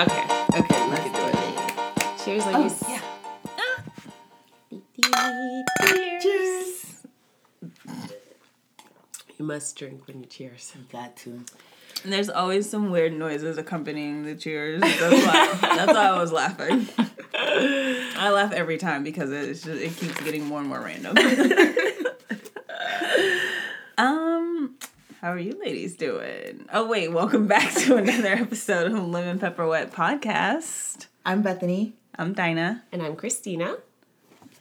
Okay. Okay, let's do it. Cheers, Oh, yeah. Ah. Cheers. You must drink when you cheers. You Got to. And there's always some weird noises accompanying the cheers. That's why, that's why I was laughing. I laugh every time because it's just, it keeps getting more and more random. um, how are you ladies doing? Oh wait, welcome back to another episode of Lemon Pepper Wet Podcast. I'm Bethany, I'm Dinah. And I'm Christina.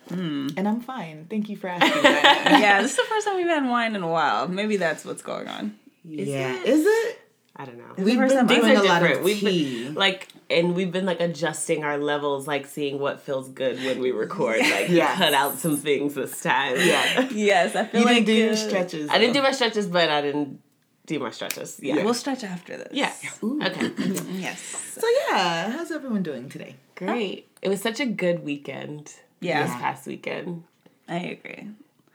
Hmm. and I'm fine. Thank you for asking. Yeah, this is the first time we've had wine in a while. Maybe that's what's going on. yeah, it? is it? I don't know. We've first been time doing Things a are lot of We've tea. been like, and we've been like adjusting our levels, like seeing what feels good when we record. Like, Yes. cut out some things this time. Yeah. Yes, I feel You like didn't do your uh, stretches. I didn't do my stretches, but I didn't do my stretches. Yeah. We'll stretch after this. Yeah. Ooh. Okay. Yes. So yeah, how's everyone doing today? Great. It was such a good weekend. Yeah. This past weekend. I agree.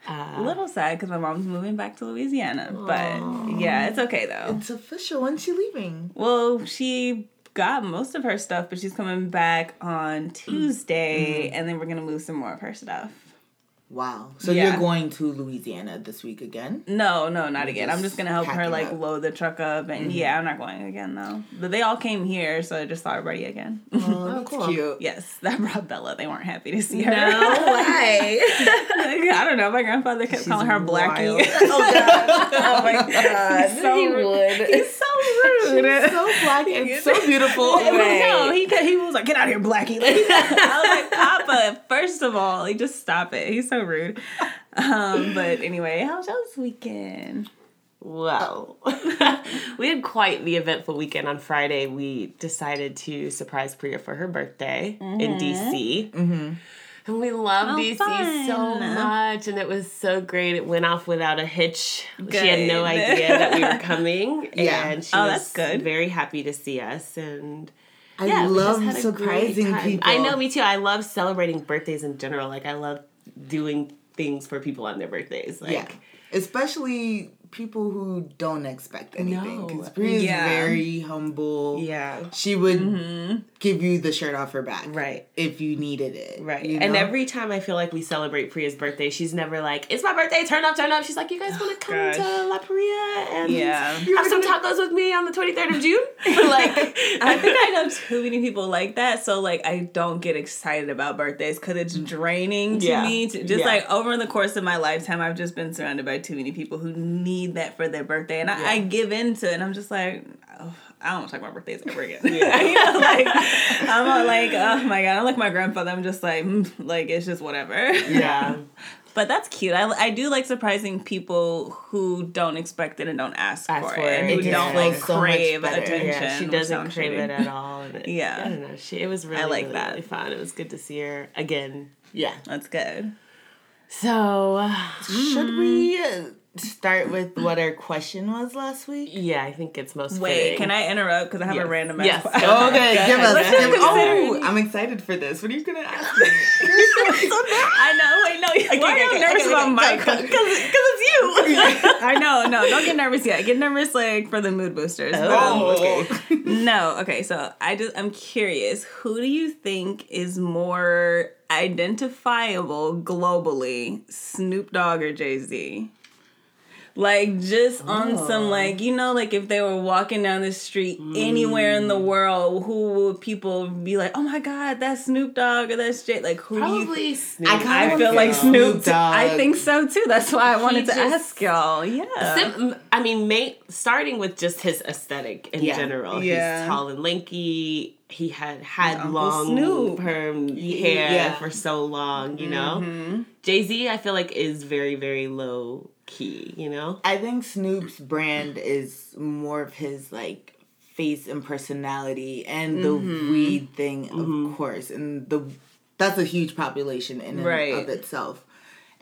Uh, A little sad because my mom's moving back to Louisiana, but yeah, it's okay though. It's official. When's she leaving? Well, she got most of her stuff, but she's coming back on Tuesday, and then we're gonna move some more of her stuff. Wow. So Yeah. you're going to Louisiana this week again? No, no, not You're again. I'm just just gonna help her like up. load the truck up, and mm-hmm. yeah, I'm not going again though. But they all came here, so I just thought I'd ready again. Oh, that's oh, cool. cute. yes, that brought Bella. They weren't happy to see her. No way. I don't know. My grandfather kept She's calling her Blackie. wild. oh god. oh my god, He so rude. would. He's so rude. She's so black and so beautiful. No, he he was like, "Get out of here, Blackie!" Like, I was like, "Papa, first of all, like, just stop it." He's so rude. Um, but anyway, how was y'all's weekend? Well, we had quite the eventful weekend. On Friday, we decided to surprise Priya for her birthday in DC. Mm-hmm. And we love Oh, DC so much, and it was so great. It went off without a hitch. She had no idea that we were coming, Yeah. and she Oh, was that's good. very happy to see us. And I yeah, love had a great surprising people. I know, me too. I love celebrating birthdays in general. Like I love doing things for people on their birthdays. Like yeah. Especially people who don't expect anything. No. Because Bria's Yeah. very humble. yeah. She would mm-hmm. Give you the shirt off her back. Right. If you needed it. Right. you And every time I feel like we celebrate Priya's birthday, she's never like, it's my birthday, turn up, turn up. She's like, you guys oh, want to come gosh. to La Priya and Yeah. have some tacos with me on the 23rd of June? like, I think I know too many people like that, so like I don't get excited about birthdays because it's draining to Yeah. me. To, just Yeah. like over the course of my lifetime, I've just been surrounded by too many people who need that for their birthday, and I, I give into it. And I'm just like. Oh, I don't want to talk about birthdays ever again. Yeah. you know, like I'm like, oh my god, I'm like my grandfather. I'm just like, mm, like it's just whatever. yeah. But that's cute. I, I do like surprising people who don't expect it and don't ask, Ask for for it, and it. who don't like so crave attention. Yeah, she doesn't crave it at all. It, Yeah. I don't know. She, it was really, like really, that. really fun. It was good to see her again. Yeah. That's good. So, uh, Should we start with what our question was last week? yeah, I think it's most Wait, fitting. can I interrupt because I have Yes. a random Yes. ass Go Okay, Go give ahead. us. Give, oh, I'm excited for this. What are you gonna ask me? I know. Wait, no. Why are you okay, nervous okay, about okay, my question? Because it's you. I know. No, don't get nervous yet. Get nervous like for the mood boosters. But, um, Oh, okay. No, okay, so I just I'm curious, who do you think is more identifiable globally, Snoop Dogg or Jay-Z? Like just on some like you know like if they were walking down the street anywhere in the world, who would people be like, "Oh my god, that's Snoop Dogg or that's Jay?" Like who do you Probably Snoop. I kinda I feel like Snoop Snoop. too. I think so too. That's why I wanted to just- ask y'all. Yeah. Sim- I mean, ma- starting with just his aesthetic in Yeah. general. Yeah. He's tall and lanky. He had had Uncle long Snoop. perm hair Yeah. for so long, you know? Mm-hmm. Jay Z, I feel like, is very, very low key, you know? I think Snoop's brand is more of his like face and personality and the Mm-hmm. weed thing, of course, and the that's a huge population in and Right. of itself.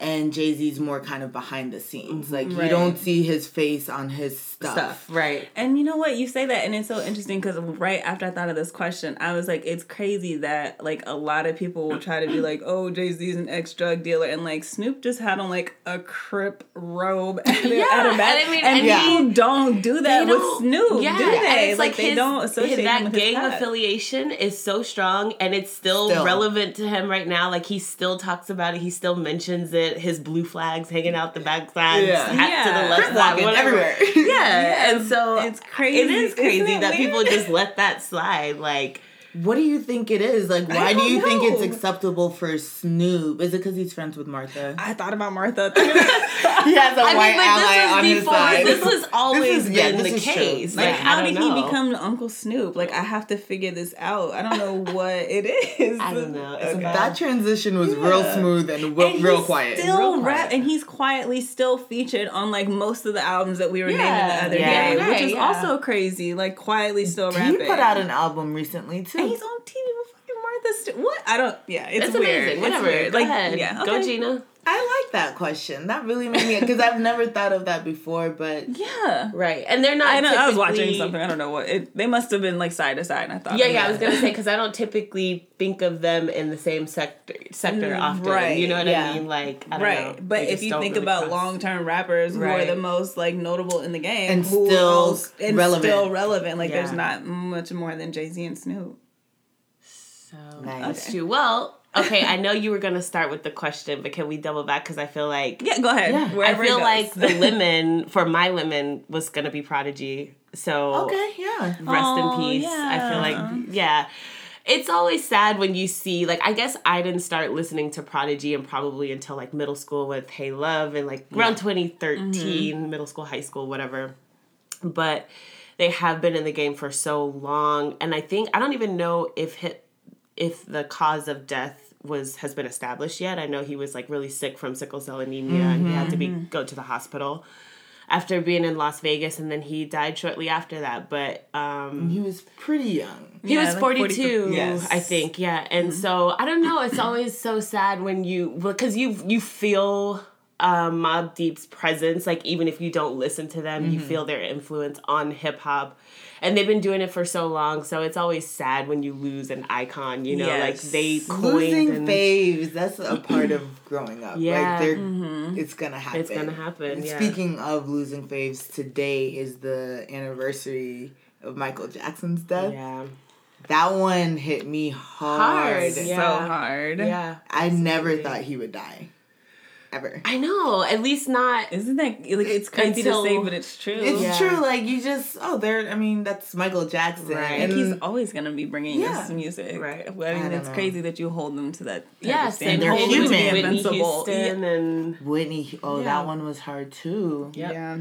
And Jay Z's more kind of behind the scenes. Mm-hmm. Like you don't see his face on his stuff. Stuff. Right. And you know what? You say that, and it's so interesting because right after I thought of this question, I was like, it's crazy that like a lot of people will try to be like, oh, Jay Z's an ex drug dealer, and like Snoop just had on like a crip robe at, Yeah, at a and back, I mean- and and people don't do that They with don't- Snoop, yeah, do they? it's Like, they his- don't associate him that with gang past. affiliation is so strong, and it's still, Still. relevant to him right now. Like he still talks about it. He still mentions it. His blue flags hanging out the backside, Yeah. hat to the left side, walking whatever. everywhere. Yeah, and so It's crazy. It is crazy it that people just let that slide. Like What do you think it is? Like, why do you think it's acceptable for Snoop? Is it because he's friends with Martha? I thought about Martha. he has a I white mean, ally this on his side. This was always is- yeah, been this the is true. case. Like, Like, how did know. he become Uncle Snoop? Like, I have to figure this out. I don't know what it is. I don't know. Okay. that transition was real smooth and, w- And real quiet. Still Real rap, and he's quietly still featured on like most of the albums that we were naming the other Yeah. day, which is yeah. also crazy. Like quietly still he rapping. put out an album recently too. And he's on TV with fucking Martha. St- what? I don't. Yeah, it's, It's weird. amazing. It's Whatever. weird. Go Like, ahead. yeah, Go. Gina. I like that question. That really made me because I've never thought of that before. But Yeah. Right, and they're not. I, know, I was watching something. I don't know what. It, they must have been like side to side. And I thought. Yeah, of yeah. I was gonna say because I don't typically think of them in the same sector sector Mm, often. right, You know what yeah. I mean? Like, I don't right, know. but if you think really about long term rappers who are the most like notable in the game And who still else- and relevant. still relevant, like there's not much more than Jay Z and Snoop. So Nice. that's true. Well, okay. I know you were gonna start with the question, but can we double back? Because I feel like Yeah, go ahead. Yeah. I Wherever it feel like the lemon for my lemon was gonna be Prodigy. So okay, yeah. rest in peace. I feel like yeah. It's always sad when you see like I guess I didn't start listening to Prodigy and probably until like middle school with Hey Love and like around 2013, Mm-hmm. middle school, high school, whatever. But they have been in the game for so long and I think I don't even know if hit if the cause of death was has been established yet. I know he was like really sick from sickle cell anemia and he had to be Mm-hmm. go to the hospital after being in Las Vegas and then he died shortly after that. But um He was pretty young. he Yeah, was like 42, 42, yes. I think. Yeah. And so I don't know, it's always so sad when you because you you feel um, Mobb Deep's presence, like even if you don't listen to them, you feel their influence on hip hop. And they've been doing it for so long, so it's always sad when you lose an icon, you know, like they coined Losing and faves, that's a part of growing up. Yeah. Like they're Mm-hmm. it's gonna happen. It's gonna happen, yeah. Speaking of losing faves, today is the anniversary of Michael Jackson's death. yeah. That one hit me hard. Hard, so hard. Yeah. I never thought he would die. Ever. I know, at least not Isn't that like it's crazy Until- to say, but it's true. It's Yeah. true, like you just oh there I mean that's Michael Jackson. Right. Like And he's always gonna be bringing Yeah. us music, Right. I I mean, don't it's know. crazy that you hold them to that. type Yeah, of same they're whole human. Whitney invincible. Houston and Whitney oh Yeah. that one was hard too. Yep. Yeah.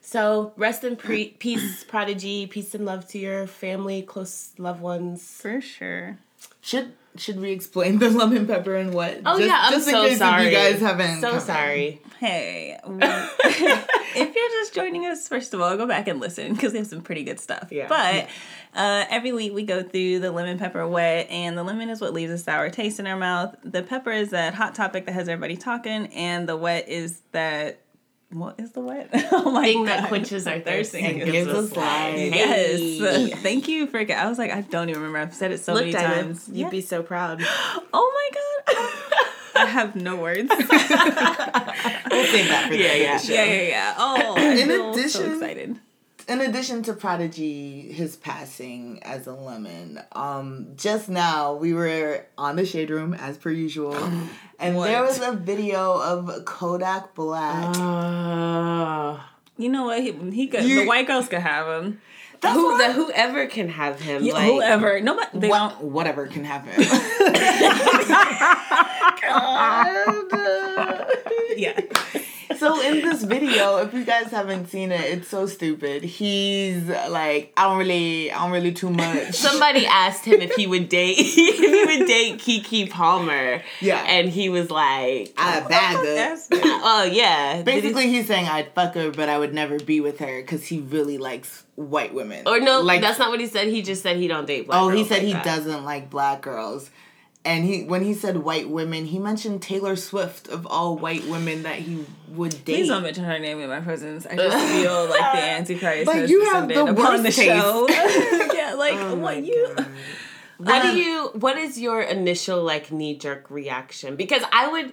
So rest in pre- peace, Prodigy. Peace and love to your family, close loved ones. for sure. Should should we explain the lemon pepper and what? Oh Just- yeah, I'm just in so case if sorry. you guys haven't So come- sorry. Hey, if you're just joining us, first of all, go back and listen because we have some pretty good stuff. Yeah. But uh, every week we go through the lemon pepper wet, and the lemon is what leaves a sour taste in our mouth. The pepper is that hot topic that has everybody talking, and the wet is that. What is the wet? Oh my Thing that quenches our thirst and and gives us life. Yes. Hey. Thank you for. I was like, I don't even remember. I've said it so Look, many Diamond, times. you'd be so proud. Oh my god. I have no words. We'll save that for the Yeah, end yeah. of show. yeah, yeah, yeah. Oh, In I feel so addition- excited. In addition to Prodigy, his passing as a lemon, um, just now we were on the shade room as per usual, and What? there was a video of Kodak Black. Uh, You know what? He, he could. You- the white girls could have him. Who, the, whoever can have him. Yeah, like, whoever. Nobody. They Wha- don't. whatever can have happen. Yeah. So in this video, if you guys haven't seen it, it's so stupid. He's like, I don't really, I don't really too much. Somebody asked him if he would date if he would date Keke Palmer. Yeah. And he was like, I bag oh, her. That's- Oh yeah. Basically, he's saying I'd fuck her, but I would never be with her because he really likes white women. or no, like that's not what he said. He just said he don't date black Oh, he said like he that. doesn't like black girls. And he when he said white women, he mentioned Taylor Swift of all white women that he would date. Please don't mention her name in my presence. I just feel like the Antichrist Like, has you have the worst the show. yeah, like Oh my what you God. What do you? What is your initial like knee jerk reaction? Because I would,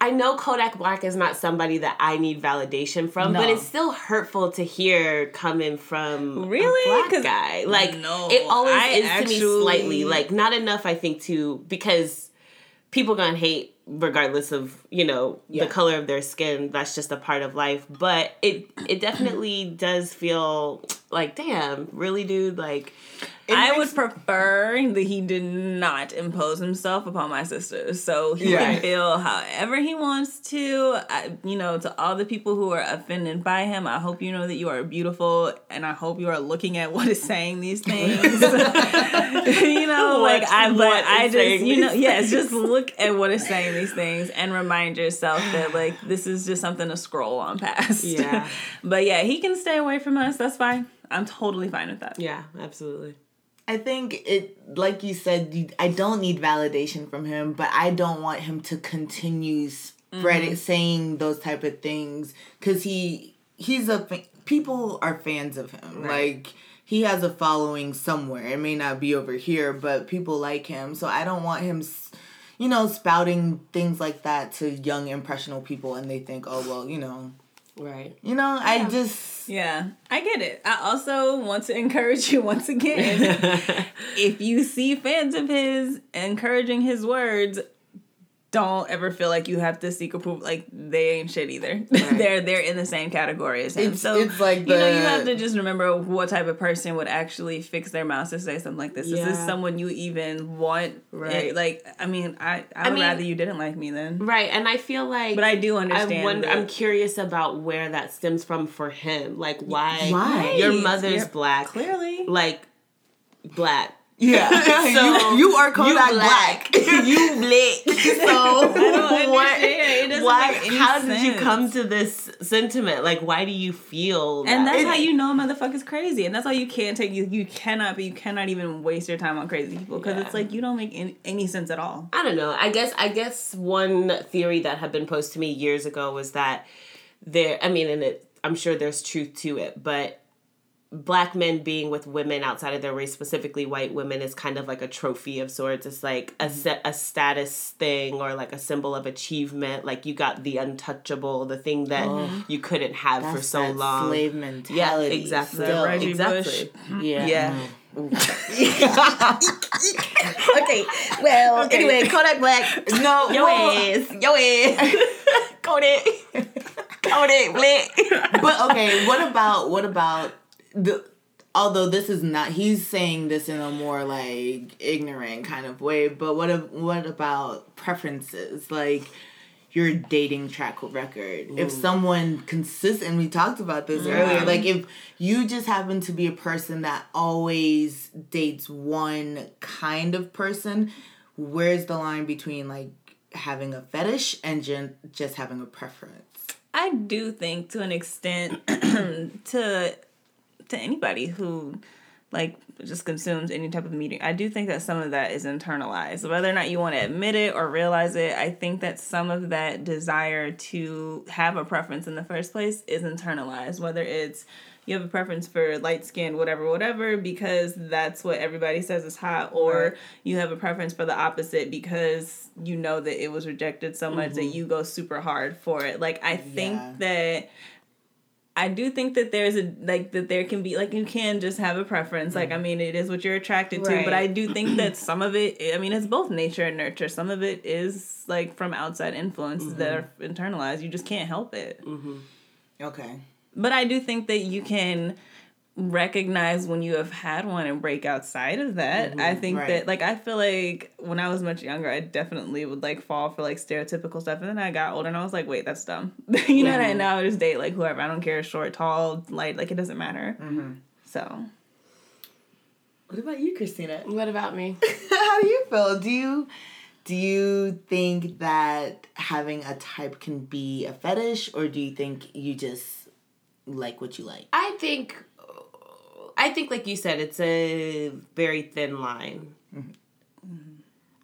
I know Kodak Black is not somebody that I need validation from, but it's still hurtful to hear coming from Really? a black 'Cause- guy. Like No, it always I is to me slightly like not enough. I think to because people gonna hate regardless of you know Yeah. the color of their skin. That's just a part of life. But it it definitely does feel like damn, really, dude, like. I makes- would prefer that he did not impose himself upon my sisters. So he Yeah. can feel however he wants to. I, you know, to all the people who are offended by him, I hope you know that you are beautiful and I hope you are looking at what is saying these things. you know, What- like I, but I just, you know, yes, just look at what is saying these things and remind yourself that like this is just something to scroll on past. Yeah. but yeah, he can stay away from us. That's fine. I'm totally fine with that. Yeah, absolutely. I think it, like you said, you, I don't need validation from him, but I don't want him to continue spreading, mm-hmm. saying those type of things because he he's a fa- people are fans of him. Right. Like he has a following somewhere. It may not be over here, but people like him. So I don't want him, s- you know, spouting things like that to young impressionable people, and they think, oh well, you know, Right. you know, I just Yeah, I get it. I also want to encourage you once again. if you see fans of his encouraging his words, don't ever feel like you have to seek approval. Like they ain't shit either. they're they're in the same category as him. It's- so it's like you know you have to just remember what type of person would actually fix their mouth to say something like this. Is this someone you even want? Right. It- like I mean, I I would mean- rather you didn't like me then. Right, and I feel like But I do I understand. wonder, I'm curious about where that stems from for him. Like why Why? your mother's You're- black. clearly. Like black. Yeah. So, you, you are Kodak you Black. you black. So don't what? It why? make any how did you come to this sentiment? Like, why do you feel? And that's way? how you know a motherfucker's crazy. And that's why you can't take you you cannot be you cannot even waste your time on crazy people because Yeah. it's like you don't make any, any sense at all. I don't know. I guess I guess one theory that had been posed to me years ago was that there I mean and it I'm sure there's truth to it, but black men being with women outside of their race, specifically white women, is kind of like a trophy of sorts. It's like a mm-hmm. a status thing or like a symbol of achievement. Like you got the untouchable, the thing that oh, you couldn't have for so that long. Slave mentality. yeah, exactly. still. Reggie exactly. Mm-hmm. Yeah. Yeah. okay. Well, Okay. anyway, Kodak Black. No, Yo well, ass. Yo ass. Kodak. Kodak black. but okay, what about what about the? Although this is not, he's saying this in a more like ignorant kind of way. But what if, what about preferences? Like your dating track record. If someone consistent, and we talked about this mm-hmm. earlier, like if you just happen to be a person that always dates one kind of person, where's the line between like having a fetish and gen- just having a preference? I do think to an extent to to anybody who like just consumes any type of media. I do think that some of that is internalized. Whether or not you want to admit it or realize it, I think that some of that desire to have a preference in the first place is internalized. Whether it's you have a preference for light skin, whatever, whatever, because that's what everybody says is hot, or Right. you have a preference for the opposite because you know that it was rejected so much that mm-hmm. you go super hard for it. Like I think Yeah. that I do think that there's a like that there can be like you can just have a preference. Like mm. I mean, it is what you're attracted to, but I do think that some of it. I mean, it's both nature and nurture. Some of it is like from outside influences that mm-hmm. are internalized. You just can't help it. Mm-hmm. Okay. But I do think that you can recognize when you have had one and break outside of that. I mm-hmm. think right. that like I feel like when I was much younger, I definitely would like fall for like stereotypical stuff, and then I got older and I was like, wait, that's dumb. you know, and mm-hmm. now I just date like whoever. I don't care, short, tall, light, like it doesn't matter. Mm-hmm. So What about you, Christina? What about me? How do you feel? Do you do you think that having a type can be a fetish, or do you think you just like what you like? I think, I think, like you said, it's a very thin line. Mm-hmm.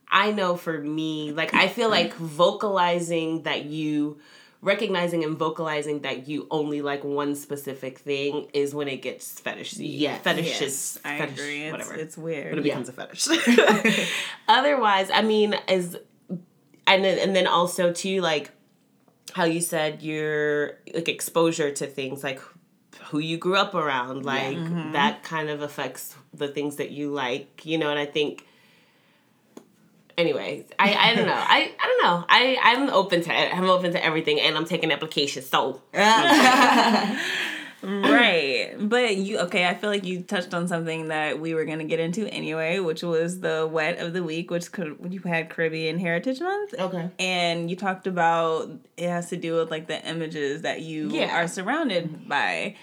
I know for me, like I feel like vocalizing that you recognizing and vocalizing that you only like one specific thing is when it gets fetishy. Yes. fetishes. Yes, I fetish, agree. It's, whatever. it's weird. when it becomes a fetish. Otherwise, I mean, as and then, and then also too, like how you said your like exposure to things like who you grew up around, like mm-hmm. that kind of affects the things that you like, you know. And I think, anyway, I I don't know, I I don't know, I I'm open to it. I'm open to everything, and I'm taking applications. So right but you okay i feel like you touched on something that we were going to get into anyway which was the wet of the week which could you had caribbean heritage month Okay. and you talked about it has to do with like the images that you Yeah. are surrounded by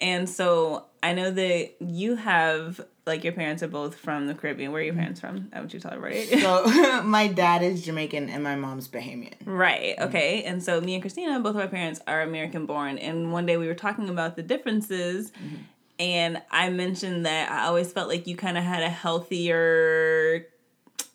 and so i know that you have like your parents are both from the caribbean where are your mm-hmm. parents from i would you to tell right So my dad is Jamaican and my mom's Bahamian. Right. Mm-hmm. Okay. And so me and Christina, both of our parents are American born. And one day we were talking about the differences. Mm-hmm. And I mentioned that I always felt like you kind of had a healthier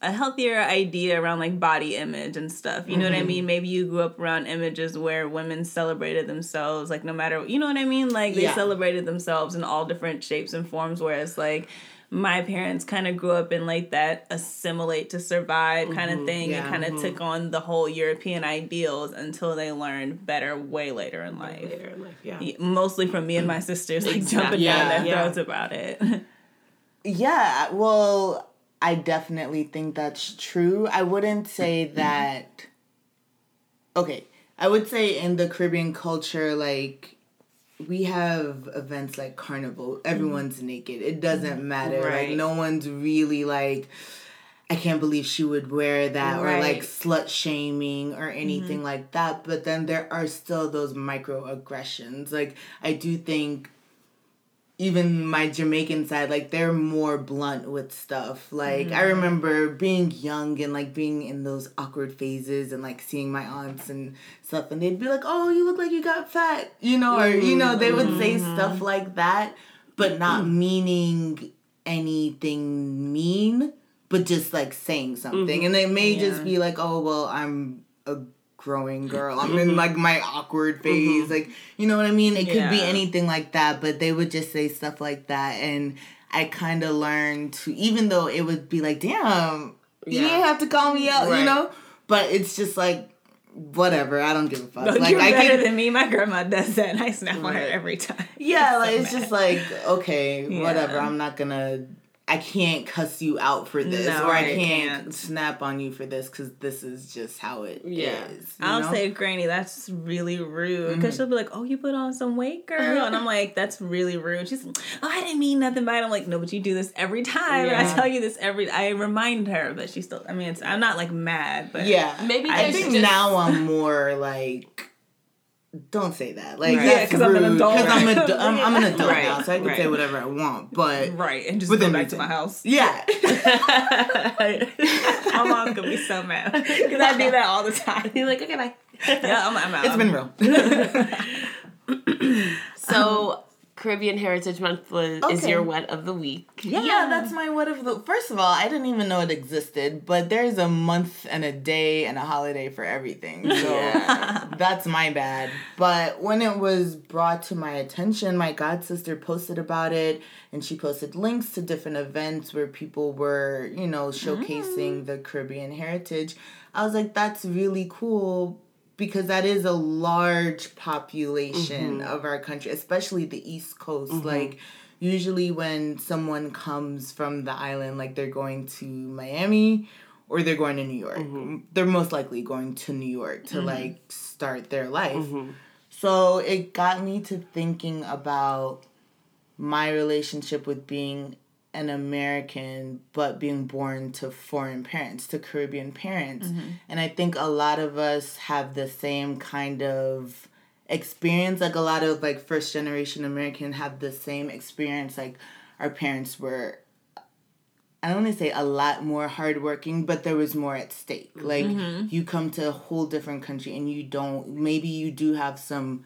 a healthier idea around like body image and stuff. You know what I mm-hmm. mean? Maybe you grew up around images where women celebrated themselves like no matter you know what I mean? Like they Yeah. celebrated themselves in all different shapes and forms whereas like my parents kind of grew up in like that assimilate to survive kind of mm-hmm. thing yeah, and kind of mm-hmm. took on the whole European ideals until they learned better way later in life. later in life, yeah. Mostly from me and my mm. sisters like jumping Exactly. down their Yeah. throats about it. Yeah, well, I definitely think that's true. I wouldn't say that. Okay, I would say in the Caribbean culture, like, we have events like Carnival. Mm-hmm. Everyone's naked. It doesn't mm-hmm. matter. Right. Like, no one's really like. I can't believe she would wear that or like slut shaming or mm-hmm. anything like that. But then there are still those microaggressions. Like I do think even my Jamaican side, like they're more blunt with stuff. Like I mm-hmm. remember being young and like being in those awkward phases and like seeing my aunts and stuff, and they'd be like, "Oh, you look like you got fat," you know, or you know, they would say mm-hmm. stuff like that, but not mm-hmm. meaning anything mean, but just like saying something, and they may just be like, "Oh, well, I'm a." growing girl. I'm in mm-hmm. like my awkward mm-hmm. phase like you know what i mean? It could be anything like that but they would just say stuff like that and i kind of learned to even though it would be like damn you didn't have to call me out you know? But it's just like whatever i don't give a fuck. No, like you're i better can than me. My grandma does that, and I snap on her every time. yeah like so it's mad. just like okay Yeah. whatever i'm not gonna I can't cuss you out for this, No, or I I can't, can't. snap on you for this because this is just how it is. Yeah. you I'll know? say, Granny, that's really rude. Because mm-hmm. she'll be like, oh, you put on some weight, girl. Mm-hmm. And I'm like, that's really rude. She's like, oh, I didn't mean nothing by it. I'm like, no, but you do this every time. And I tell you this every I remind her, but she still, I mean, it's, I'm not like mad, but Yeah. Maybe I think just- now I'm more like don't say that. Like Right. that's Yeah, 'cause I'm an adult. adult. 'Cause I'm, adu- I'm, I'm an adult Right, now, so I can right. say whatever I want. But Right. And just Within go back to my house. yeah. my mom's going to be so mad. Because I do that all the time. You're like, okay, bye. Yeah, I'm, I'm out. it's been real. So Caribbean Heritage Month was, is your wet of the week. Yeah. that's my what of the first of all, I didn't even know it existed, but there's a month and a day and a holiday for everything. So that's my bad. But when it was brought to my attention, my god sister posted about it and she posted links to different events where people were, you know, showcasing mm. the Caribbean heritage. I was like, that's really cool because that is a large population mm-hmm. of our country, especially the East Coast. Mm-hmm. Like, usually when someone comes from the island, like they're going to Miami or they're going to New York. Mm-hmm. They're most likely going to New York to like start their life. So it got me to thinking about my relationship with being an American but being born to foreign parents, to Caribbean parents. Mm-hmm. And I think a lot of us have the same kind of experience. Like a lot of like first generation American have the same experience. Like our parents were I don't want to say a lot more hardworking, but there was more at stake. Like mm-hmm. you come to a whole different country and you don't maybe you do have some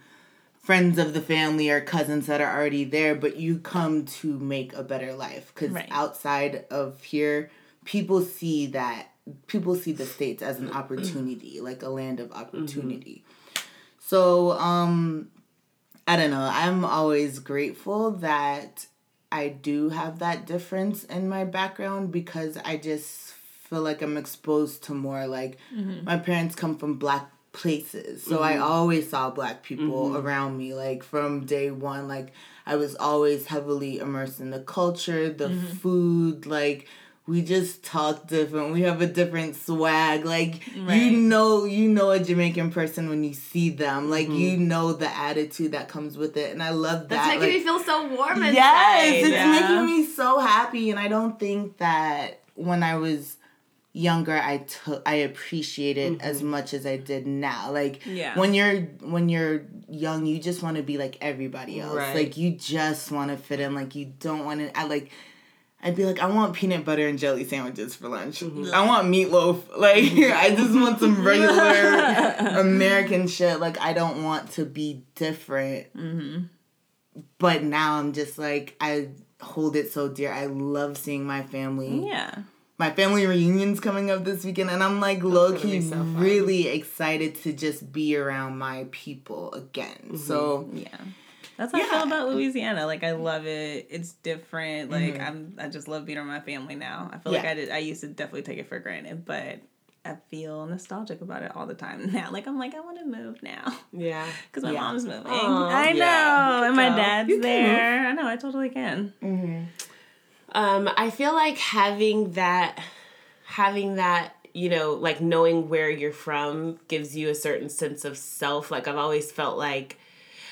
friends of the family or cousins that are already there, but you come to make a better life because Right. outside of here, people see that people see the states as an mm-hmm. opportunity, like a land of mm-hmm. opportunity. So, um I don't know. I'm always grateful that I do have that difference in my background because I just feel like I'm exposed to more like mm-hmm. my parents come from black places. So I mm-hmm. always saw black people mm-hmm. around me like from day 1 like I was always heavily immersed in the culture, the mm-hmm. food, like we just talk different. We have a different swag. Like Right. you know, you know a Jamaican person when you see them. Like you know the attitude that comes with it, and I love that. That's making like, me feel so warm inside. Yes, it's Yeah. making me so happy, and I don't think that when I was younger, I took I appreciate it as mm-hmm. much as I did now. Like Yeah. when you're when you're young, you just want to be like everybody else. Right. Like you just want to fit in. Like you don't want to. I like. I'd be like, I want peanut butter and jelly sandwiches for lunch. Mm-hmm. I want meatloaf. Like, I just want some regular American shit. Like, I don't want to be different. Mm-hmm. But now I'm just like, I hold it so dear. I love seeing my family. Yeah. My family reunion's coming up this weekend, and I'm like low key so really excited to just be around my people again. So, Yeah. That's how I feel about Louisiana. Like I love it. It's different. Like Mm-hmm. I'm I just love being around my family now. I feel like I did I used to definitely take it for granted, but I feel nostalgic about it all the time now. Like I'm like I want to move now Yeah. because my Yeah. mom's moving. Aw, I know, yeah. and my dad's there. I know. I totally can. Um, I feel like having that, having that, you know, like knowing where you're from gives you a certain sense of self. Like I've always felt like,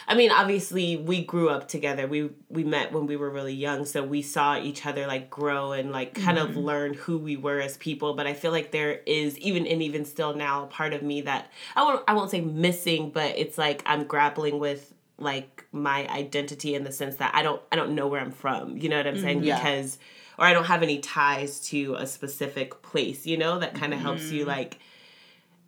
I mean, obviously we grew up together. We we met when we were really young, so we saw each other like grow and like kind of learn who we were as people. But I feel like there is even and even still now a part of me that I won't I won't say missing, but it's like I'm grappling with like my identity in the sense that I don't I don't know where I'm from. You know what I'm mm-hmm. saying? Yeah. Because or I don't have any ties to a specific place, you know, that kind of helps you mm-hmm. like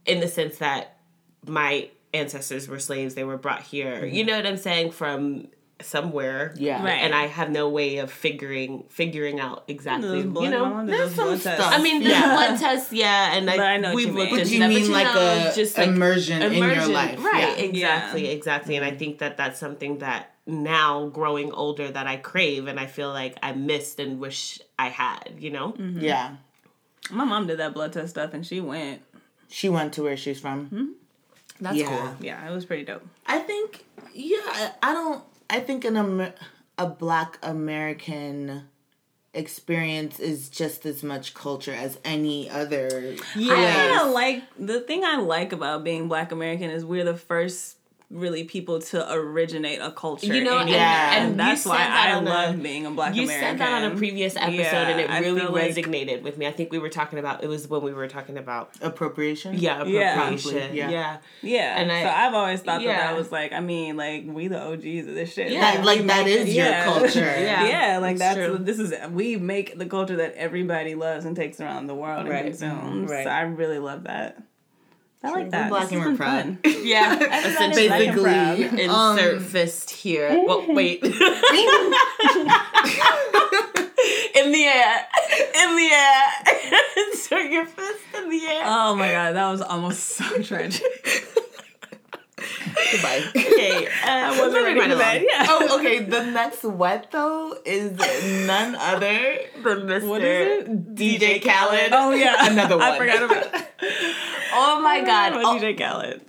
in the sense that my ancestors were slaves, they were brought here. You mm-hmm. know what I'm saying from somewhere. Yeah. Right. And I have no way of figuring figuring out exactly, Those blood- you know. mom did there's some blood tests. stuff. I mean, the Yeah. blood test, yeah, and But I, I know what we've you looked mean. into But you that. mean but like know, a just like immersion, in your life, right? Yeah. Exactly, Yeah. exactly. And I mm-hmm. think that that's something that now, growing older, that I crave, and I feel like I missed and wish I had. You know, mm-hmm. Yeah. My mom did that blood test stuff, and she went. She went to where she's from. Mm-hmm. that's Yeah. cool. Yeah, it was pretty dope. I think, yeah, I, I don't, I think an Amer- a black American experience is just as much culture as any other. Yeah, I kind of like the thing I like about being Black American is we're the first really people to originate a culture. You know, and. Yeah. and, and that's why that I on a- love being a Black You American. said that on a previous episode, Yeah, and it really feel like- resonated with me. I think we were talking about it was when we were talking about Appropriation? yeah Yeah. appropriation. Probably, yeah. yeah. Yeah, And I- so I've always thought that yeah. that was like, I mean, like we the OGs of this shit. Yeah. That, like, that is Yeah. your culture. Yeah. Yeah, like it's that's true. this is we make the culture that everybody loves and takes around the world and Right. consumes. Right. So I really love that. I like We're that. black and has we're proud. fun. Yeah, Everybody essentially. black and proud. Basically, Insert um, fist here. Well, wait. In the air. In the air. Insert your fist in the air. Oh my god, that was almost so tragic. Goodbye. okay. Uh, I wasn't ready for that. Yeah. oh, okay. The next wet though is none other than Mr. What is it? DJ Khaled. Oh yeah, Another one. I forgot about. Oh my god. God, Oh, DJ Khaled.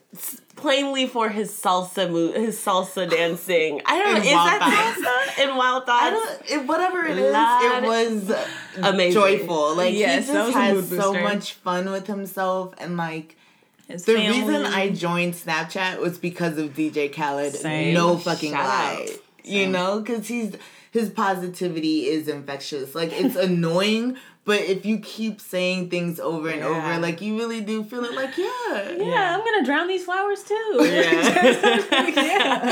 plainly for his salsa move, his salsa dancing. I don't know. In Is that salsa in Wild Thoughts? I don't. It, whatever it is, Lord. it was Amazing. joyful. Like Yes, he just has so much fun with himself, and like His the family. reason I joined Snapchat was because of DJ Khaled. Same. No fucking Shout lie. out. You know, because he's his positivity is infectious. Like it's annoying. But if you keep saying things over and Yeah. over, like you really do feel it. Like yeah, Yeah, I'm gonna drown these flowers too. Yeah.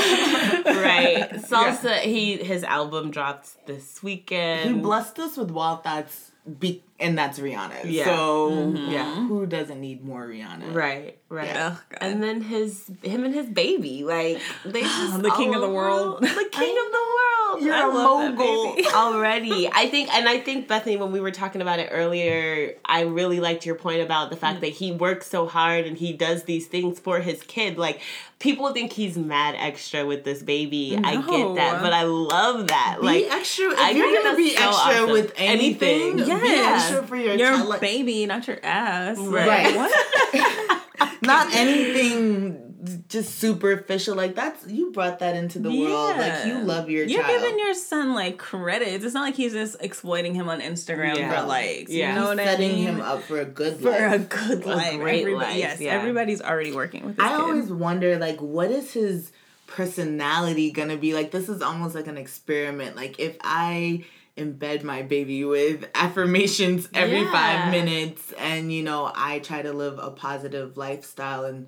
right. Salsa. He his album dropped this weekend. he blessed us with wild thoughts, be- and that's Rihanna. Yeah. So mm-hmm. Yeah. who doesn't need more Rihanna? Right. Right. Oh, and then his him and his baby, like they just The king of the world. over- The king of the world. You're I a love that mogul. baby. already. I think and I think Bethany, when we were talking about it earlier, I really liked your point about the fact mm. that he works so hard and he does these things for his kid. Like people think he's mad extra with this baby. I get that, but I love that. Be like extra. If I you're think gonna be that's so extra awesome. with anything, Anything. be Yeah. Extra for your, Your child. Baby, not your ass. Right. Like, what? not anything just superficial. Like that's you brought that into the world. Like you love your You're child. giving your son like credits. It's not like he's just exploiting him on Instagram Yeah. for likes. Yeah. You know He's what setting I mean? him up for a good for life. a good life. great Everybody- life, Yes, yeah. everybody's already working with. This I kid. always wonder, like, what is his personality gonna be? Like, this is almost like an experiment. Like, if I embed my baby with affirmations every Yeah. five minutes, and you know, I try to live a positive lifestyle and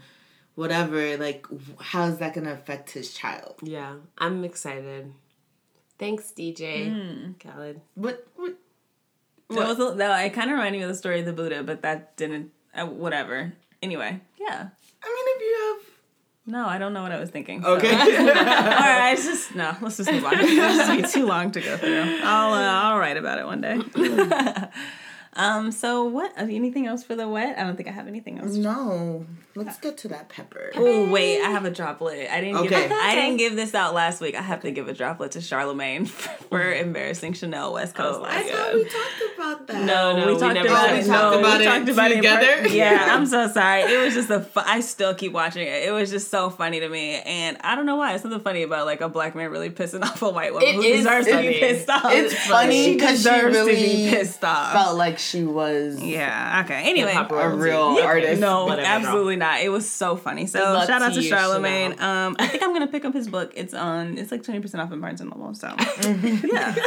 whatever, like, how is that gonna affect his child? Yeah, I'm excited. Thanks, DJ Hmm. Khaled. What? what That was a- that. It kind of reminded me of the story of the Buddha, but that didn't. Uh, whatever. Anyway, yeah. I mean, if you No, I don't know what I was thinking. so- okay. All right, it's just no. Let's just move on. Just be too long to go through. I'll uh, I'll write about it one day. um. So what? uh, Anything else for the wet? I don't think I have anything else. no, let's get to that pepper. Oh wait, I have a droplet. I didn't Okay. give I didn't give this out last week. I have to give a droplet to Charlamagne for embarrassing Chanel West Coast Oh, I thought we talked about that. No, no, we we talked never about did. it. We talked no, about we it talked about together? it. in- Yeah, Yeah. I'm so sorry. It was just a. Fu- I still keep watching it. It was just so funny to me, and I don't know why. It's something funny about like a black man really pissing off a white woman It who is deserves to be pissed off. It's funny She because she deserves to be really pissed off. felt like she was Yeah. Okay. Anyway. A real Yeah. artist. No, Whatever, absolutely not. It was so funny. So shout out to to you, Charlamagne. Um, I think I'm gonna pick up his book. It's on. It's like twenty percent off in Barnes and Noble. So yeah.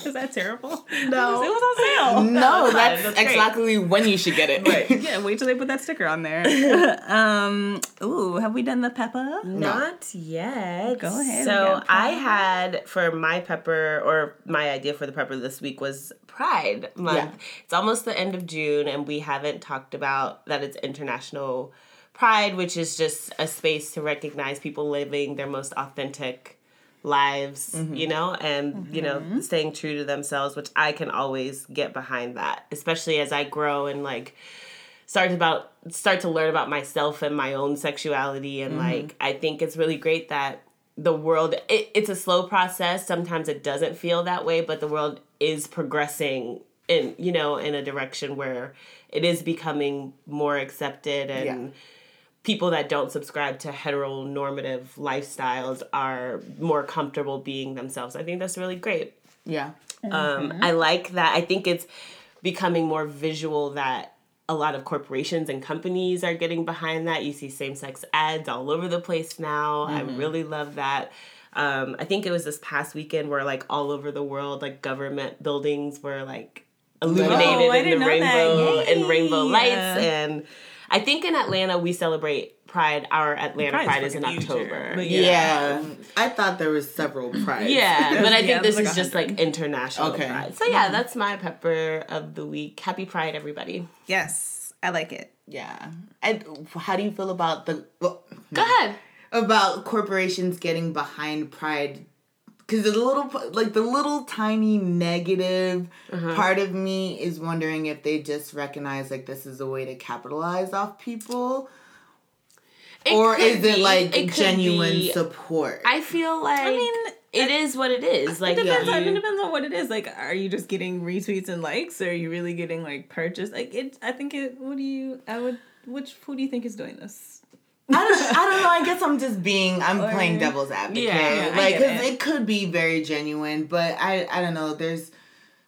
Is that terrible? No. it was on sale. No, fine. that's, That's great. exactly when you should get it. Yeah, wait till they put that sticker on there. um, ooh, have we done the pepper? Not yet. Go ahead, So I had for my pepper or my idea for the pepper this week was Pride Month. Yeah. It's almost the end of June, and we haven't talked about that it's International Pride, which is just a space to recognize people living their most authentic lives, mm-hmm. you know, and you know, mm-hmm. staying true to themselves, which I can always get behind that, especially as I grow and like start about start to learn about myself and my own sexuality. And mm-hmm. like I think it's really great that the world it, it's a slow process. Sometimes it doesn't feel that way but the world is progressing in you know in a direction where it is becoming more accepted and Yeah. People that don't subscribe to heteronormative lifestyles are more comfortable being themselves i think that's really great Yeah. um, I like that. I think it's becoming more visual that a lot of corporations and companies are getting behind that. You see same sex ads all over the place now. I really love that. Um, I think it was this past weekend where like all over the world, like government buildings were like illuminated Oh, in the rainbow Yay. and rainbow lights. And I think in Atlanta we celebrate Pride. Our Atlanta Pride's Pride is in fucking huge here, October. but Yeah. I thought there was several prides. Yeah, but I think Yeah, this like is a just like international Okay. pride. So yeah, mm-hmm. that's my pepper of the week. Happy Pride, everybody. Yes, I like it. Yeah. And how do you feel about the well, Go ahead. about corporations getting behind pride? Because the little, like the little tiny negative Uh-huh. part of me is wondering if they just recognize like this is a way to capitalize off people, It or is it be. like It genuine be. support? I feel like I mean, it is what it is. Like it depends. you- on, it depends on what it is. Like, are you just getting retweets and likes, or are you really getting like purchase? Like, it. I think it. What do you? I would. Which who do you think is doing this? I don't, I don't know. I guess I'm just being, I'm Or- playing devil's advocate. Yeah, I like, cause it. it. could be very genuine, but I, I don't know. There's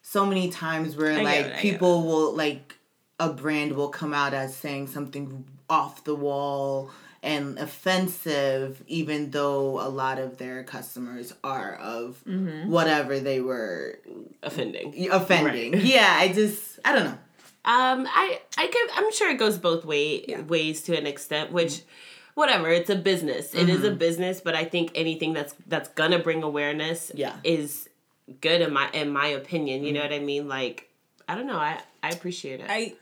so many times where get like it, people will like a brand will come out as saying something off the wall and offensive, even though a lot of their customers are of Mm-hmm. whatever they were offending. offending. Yeah, I just, I don't know. Um, I I could. I'm sure it goes both way ways to an extent. Which, whatever, it's a business. It is a mm-hmm. business, but I think anything that's that's gonna bring awareness, Yeah. is good in my in my opinion. You know mm-hmm. what I mean? Like, I don't know. I I appreciate it. I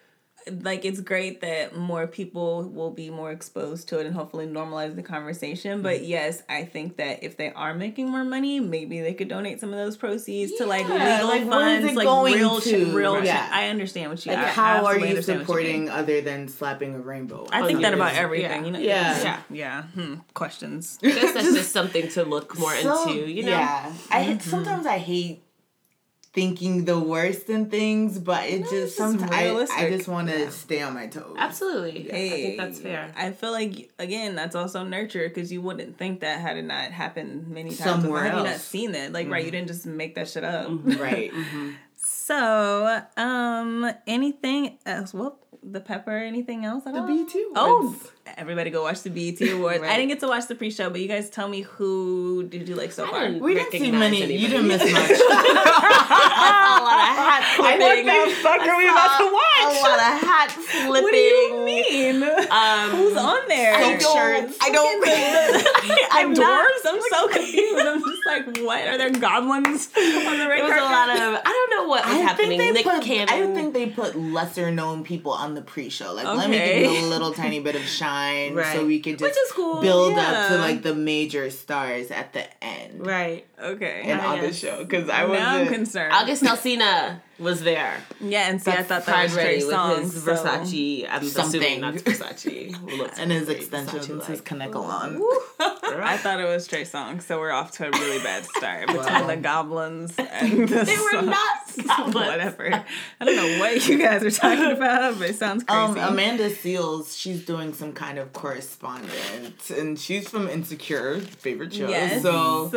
like it's great that more people will be more exposed to it and hopefully normalize the conversation. But yes, I think that if they are making more money, maybe they could donate some of those proceeds to like legal like, funds, like going real, to? real. Right. Yeah. I understand what you. Like, I how are you understand what mean. supporting other than slapping a rainbow? I think that about everything. Yeah. You know. Yeah. Yeah. Yeah. Hmm. Questions. I guess that's just something to look more So- into, you know? Yeah, I Mm-hmm. sometimes I hate thinking the worst in things, but it just just sometimes I, I just want to stay on my toes. Absolutely. I Hey, think that's fair. I feel like again that's also nurture because you wouldn't think that had it not happened many times. Somewhere else. Have you not seen it? Like right, you mm-hmm. didn't just make that shit up. Mm-hmm. Right. Mm-hmm. So, um, anything else? Well, the pepper. or Anything else? At The all? BET Oh, everybody go watch the BET Awards. I didn't get to watch the pre-show, but you guys tell me who did you like so far? We didn't see many. anybody. You didn't miss much. a lot of hat flipping. fuck are we about to A lot of hat flipping. What do you mean? Um, Who's on there? I don't- shirts. I don't. I'm I'm dwarves. I'm so confused. I'm just like, what are there goblins on the red It was a lot of. I don't know what was I happening. think they Nick put. Cannon. I think they put lesser known people on the pre-show. Like, let me give you a little tiny bit of shine, so Right. we could Which just is cool. build up to like the major stars at the end. right. Okay. And on the show, because I was now I'm concerned. August Alsina was there. yeah, and see, I thought that was Trey Ready with Songz. his so- Versace. I'm Something. assuming that's Versace. And his extensions, Versace-like. his connecticut on. I thought it was Trey Songz, so we're off to a really bad start between the goblins and the They were not goblins. Whatever. I don't know what you guys are talking about, but it sounds crazy. Um, Amanda Seales, she's doing some kind of correspondent, and she's from Insecure, favorite show. yes. So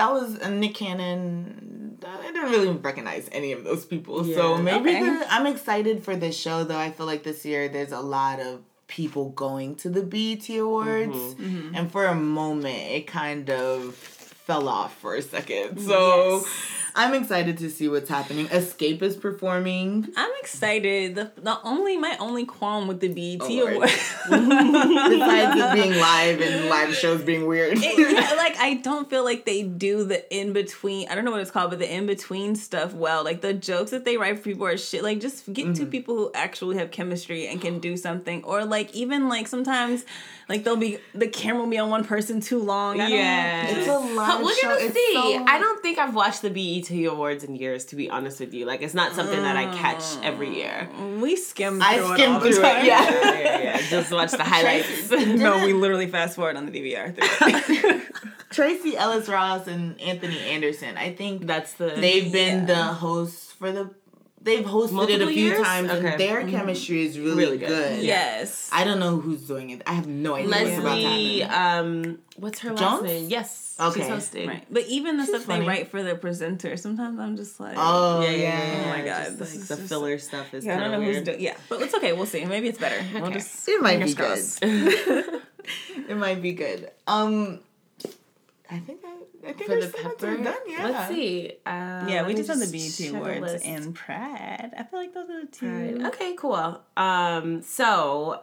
that was uh, Nick Cannon. I didn't really recognize any of those people. So maybe Okay. the, I'm excited for this show, though. I feel like this year there's a lot of people going to the BET Awards, Mm-hmm. and for a moment it kind of fell off for a second. So. Yes. I'm excited to see what's happening. Xscape is performing. I'm excited. The, the only my only qualm with the BET Oh, Lord. Awards. Besides it being live and live shows being weird. It- like I don't feel like they do the in between. I don't know what it's called, but the in between stuff well. Like the jokes that they write for people are shit. Like just get two mm-hmm. people who actually have chemistry and can do something, or like even like sometimes like they'll be the camera will be on one person too long. Yeah. It's a live We're show. gonna It's see. so- I don't think I've watched the BET To the awards in years, to be honest with you. Like, it's not something that I catch every year. Mm, we skim. I through it all skimmed the through time. it. Yeah. yeah, yeah, yeah. Just watch the highlights. no, we literally fast forward on the DVR. through. Tracee Ellis Ross and Anthony Anderson. I think That's the. they've been Yeah. the hosts for the. They've hosted it a few years? times, Okay. and their chemistry is really, Really good. good. yes. I don't know who's doing it. I have no idea what's about to Leslie, happen. um, what's her Jones? last name? Yes, Okay. she's hosting. Right. But even the She's stuff funny. they write for the presenter, sometimes I'm just like, Oh Yeah, yeah, yeah, yeah. Oh my God, Just, this like, is the just- filler stuff is yeah, I kind don't of know who's weird. doing. Yeah, but it's okay. We'll see. Maybe it's better. We'll just It might fingers be good. it might be good. Um, I think I, I think For our the segments pepper, are done. Yeah. let's see. Uh, Yeah, we me just had the check BET a Awards list. and Pride. I feel like those are the two. Right. Okay, cool. Um, so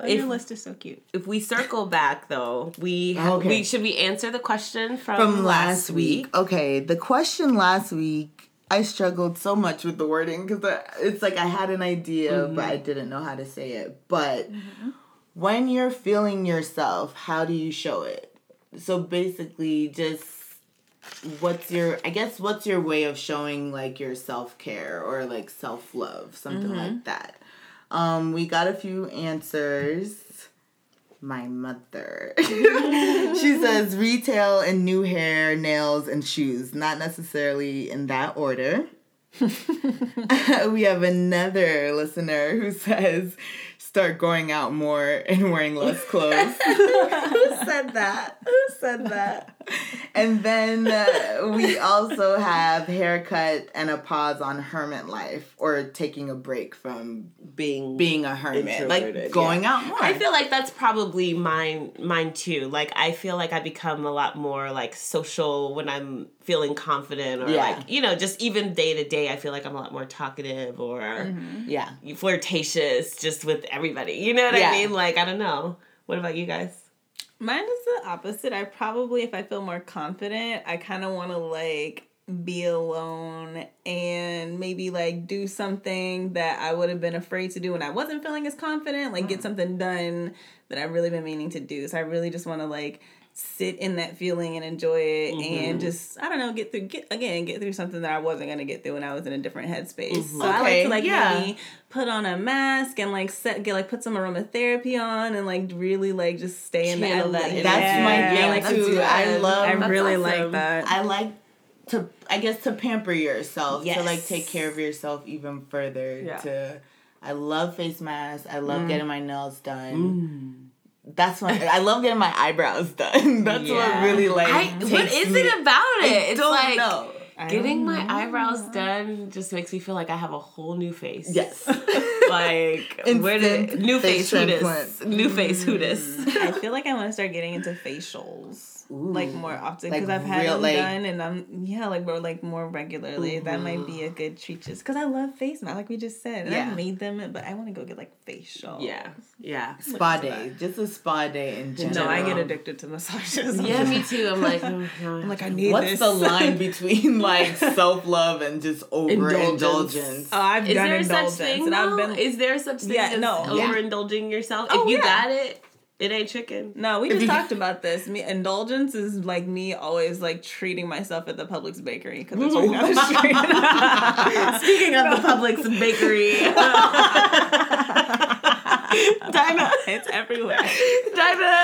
Oh, if your list is so cute. if we circle back though, we Okay. we should we answer the question from, from last week. Okay, the question last week, I struggled so much with the wording because it's like I had an idea, but I didn't know how to say it. But when you're feeling yourself, how do you show it? So basically, just what's your, I guess, what's your way of showing like your self care or like self love, something like that. Um, we got a few answers my mother. she says retail and new hair, nails, and shoes, not necessarily in that order. we have another listener who says start going out more and wearing less clothes. who said that? Who said that? And then uh, we also have haircut and a pause on hermit life or taking a break from being being a hermit, like going yeah. out more. I feel like that's probably mine mine too. Like I feel like I become a lot more like social when I'm feeling confident or Yeah. like you know, just even day to day I feel like I'm a lot more talkative or mm-hmm. yeah. flirtatious just with everybody. You know what Yeah. I mean? Like I don't know. What about you guys? Mine is the opposite. I probably, if I feel more confident, I kind of want to like be alone and maybe like do something that I would have been afraid to do when I wasn't feeling as confident, like get mm. something done that I've really been meaning to do. So I really just want to like sit in that feeling and enjoy it and mm-hmm. just I don't know get through get again get through something that I wasn't gonna get through when I was in a different headspace. So I like mm-hmm. to like yeah. maybe put on a mask and like set get like put some aromatherapy on and like really like just stay in Channel that that element. energy. That's my Yeah, thing like too. to- I love. I really awesome. like that. I like to. I guess to pamper yourself to like take care of yourself even further. Yeah. To. I love face masks. I love Mm. getting my nails done. Mm. That's what I love getting my eyebrows done. That's Yeah. what really like. I, what is me- it about it? I it's don't like know. Getting don't my know. eyebrows done just makes me feel like I have a whole new face. Yes. like where did new face, face who this? New face who this? Mm. I feel like I want to start getting into facials. Like more often Like because I've had real, them like- done and I'm yeah like more like more regularly. That might be a good treat just because I love face mask like we just said and Yeah. I've made them but I want to go get like facial. Yeah, yeah. Spa day, just a spa day in general. No, I get addicted to massages. Yeah, me too. I'm like, oh. I'm like I need What's this. the line between like self love and just overindulgence? Indulgence. Oh, I've Is done there such indulgence thing? and I've though? been Is there such thing Yeah, as no. Yeah. overindulging yourself? Oh, if you yeah. got it, it ain't chicken. No, we just talked about this. Me indulgence is like me always like treating myself at the Publix bakery because it's right down the street. Speaking of the Publix bakery, Dinah, it's everywhere. Dinah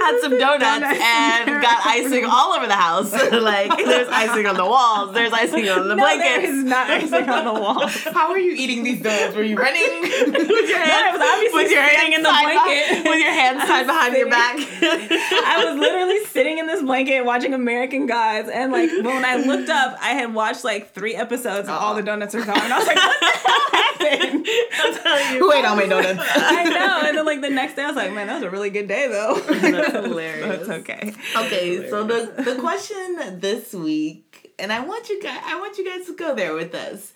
had some donuts, Donuts. and got icing all over the house. like there's icing on the walls, there's icing on the No, there blankets. is not icing on the wall. How are you eating these donuts? Were you running? with your hands, was obviously with your sitting hands in the tied blanket. behind- with your hands tied behind your back. I was literally sitting in this blanket watching American Gods, and like when I looked up, I had watched like three episodes, and all the donuts are gone. And I was like, "What the hell happened?" I'm telling you, Who ate all my donuts? I know. And then like the next day, I was like, "Man, that was a really good day, though." That's hilarious. That's okay. Okay, so the the question this week, and I want you guys, I want you guys to go there with us.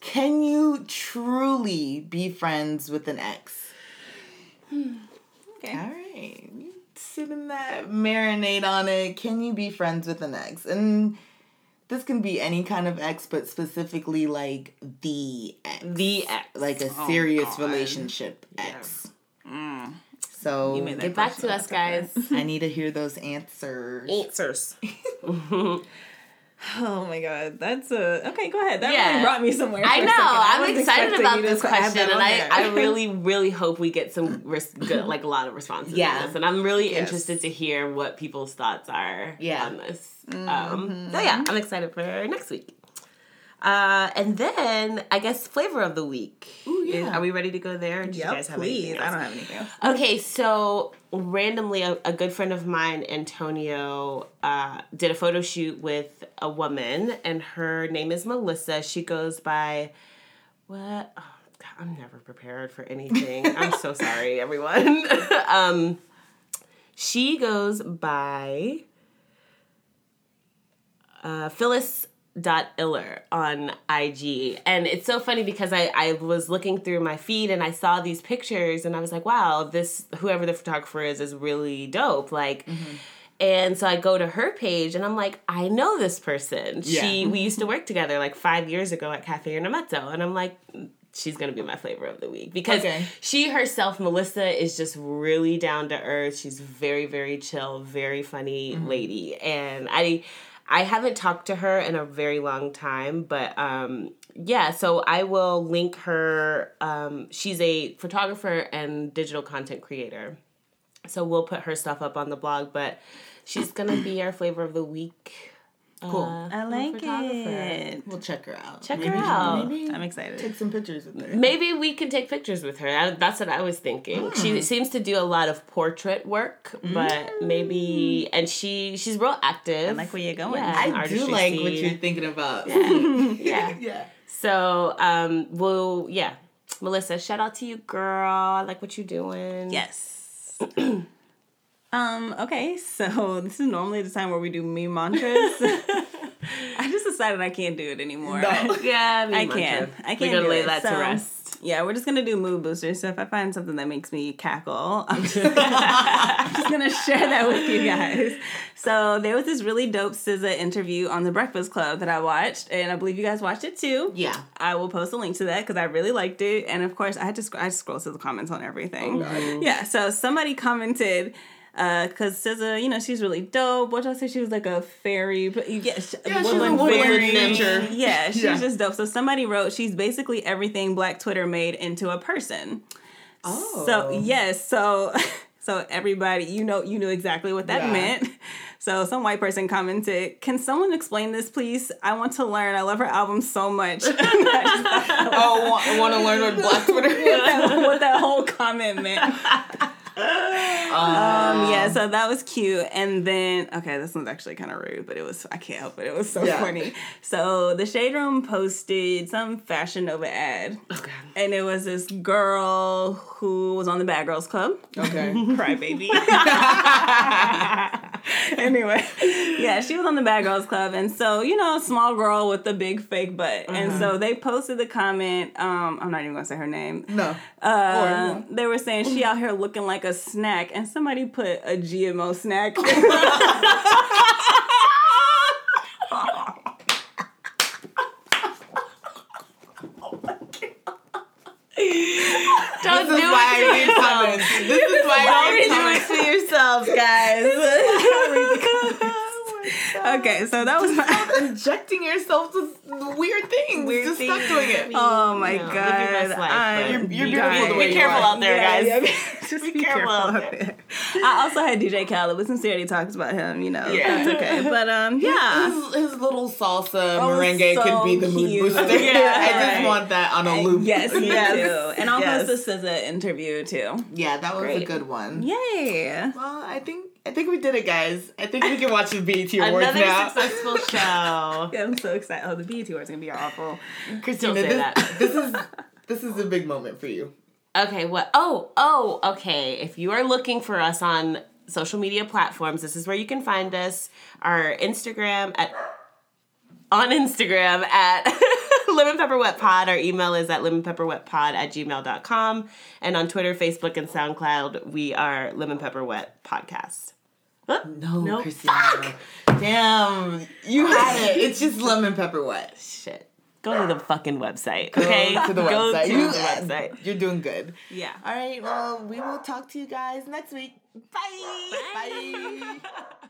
Can you truly be friends with an ex? Hmm, okay. All right, sit in that, marinate on it. Can you be friends with an ex? And this can be any kind of ex, but specifically like the ex, The ex. like a oh, serious God. relationship ex. Mm. So You made that Get back to us, guys. I need to hear those answers. Answers. Oh my god, that's a okay. Go ahead. That Yeah. really brought me somewhere. I know. I I'm excited about this question, and I, there. I really, really hope we get some res- good, like a lot of responses. Yeah, Yeah. on this. and I'm really Yes. interested to hear what people's thoughts are Yeah. on this. Mm-hmm. Um, so yeah, I'm excited for next week. Uh, and then I guess flavor of the week. Ooh, yeah. Are we ready to go there? Do Yep, you guys have please. anything I don't have anything else. Okay, so randomly, a, a good friend of mine, Antonio, uh, did a photo shoot with a woman, and her name is Melissa. She goes by what? Oh, God, I'm never prepared for anything. I'm so sorry, everyone. um, she goes by uh, Phyllis dot iller on IG and it's so funny because I, I was looking through my feed and I saw these pictures and I was like wow this whoever the photographer is is really dope. Like mm-hmm. and so I go to her page and I'm like I know this person. Yeah. she we used to work together like five years ago at Cafe Ornamento and I'm like she's gonna be my flavor of the week. Because Okay. she herself Melissa is just really down to earth. She's very very chill very funny mm-hmm. lady. And I I haven't talked to her in a very long time, but um, yeah, so I will link her. Um, she's a photographer and digital content creator. So we'll put her stuff up on the blog, but she's going to be our flavor of the week. Cool. uh, I like photographer. it. We'll check her out. Check her out. Maybe I'm excited. take some pictures with her. Maybe we can take pictures with her. That's what I was thinking. She seems to do a lot of portrait work, but maybe and she she's real active. I like where you're going. Yeah, I do artistry like what you're thinking about. yeah. yeah. So, um, we'll, yeah. Melissa, shout out to you, girl. I like what you're doing. Yes. um, okay, so this is normally the time where we do me mantras. I just decided I can't do it anymore. No. Yeah, I can. I We're can gonna lay it. that to rest. Yeah, we're just gonna do mood boosters. So if I find something that makes me cackle, I'm just, I'm just gonna share that with you guys. So there was this really dope SZA interview on the Breakfast Club that I watched, and I believe you guys watched it too. Yeah. I will post a link to that because I really liked it, and of course I had to sc- I scroll through the comments on everything. Yeah, so somebody commented. Uh, cause SZA, you know, she's really dope. What did I say? She was like a fairy, but yeah, sh- Yeah, she's a woodland woodland fairy. nature. Yeah, she's Yeah. just dope. So somebody wrote, she's basically everything Black Twitter made into a person. Oh. So yes, so so everybody, you know, you knew exactly what that Yeah. meant. So some white person commented, "Can someone explain this, please? I want to learn. I love her album so much." Oh, want, want to learn what Black Twitter is? what that whole comment meant. Um, yeah, so that was cute. And then, okay, this one's actually kind of rude, but it was, I can't help it. It was so Yeah. funny. So the Shade Room posted some Fashion Nova ad. Okay. And it was this girl who was on the Bad Girls Club. Okay. Crybaby. anyway, yeah, she was on the Bad Girls Club, and so you know, a small girl with the big fake butt, and so they posted the comment. Um, I'm not even gonna say her name. No. Uh, they were saying she out here looking like a snack, and somebody put a GMO snack. Don't This do is why I it to read yourself. comments. This is why I Don't do it to yourselves, guys. okay, so that was my. Injecting yourself with weird things. Weird Just things. stop doing it. Oh my You know, live your best god! life, I'm You're- you're beautiful Be careful out there, guys. Yeah, yeah. Just be, careful, out there. I also had DJ Khaled, but since we already talked about him, you know, Yeah. that's okay. But um, yeah. His, his little salsa Oh, merengue so could be the mood cute. booster. Yeah. I just want that on a loop. Yes, me Yes. too. And I'll Yes. post the SZA interview too. Yeah, that was a good one. Yay! Well, I think I think we did it, guys. I think we can watch the BET Awards now. Another now. successful show. Yeah, I'm so excited. Oh, the BET Awards are gonna be awful. Christina, Don't say this, that. this is this is a big moment for you. Okay, what? Oh, oh, okay. If you are looking for us on social media platforms, this is where you can find us. Our Instagram at on Instagram at Lemon Pepper Wet Pod. Our email is at lemonpepperwetpod at gmail.com. And on Twitter, Facebook, and SoundCloud, we are Lemon Pepper Wet Podcast. Huh? No, Nope. Christina. Damn, you had it. It's just lemon pepper wet. Shit. Go to the fucking website, okay? Go to the Go website. to You- the website. You're doing good. Yeah. All right. Well, we will talk to you guys next week. Bye. Bye.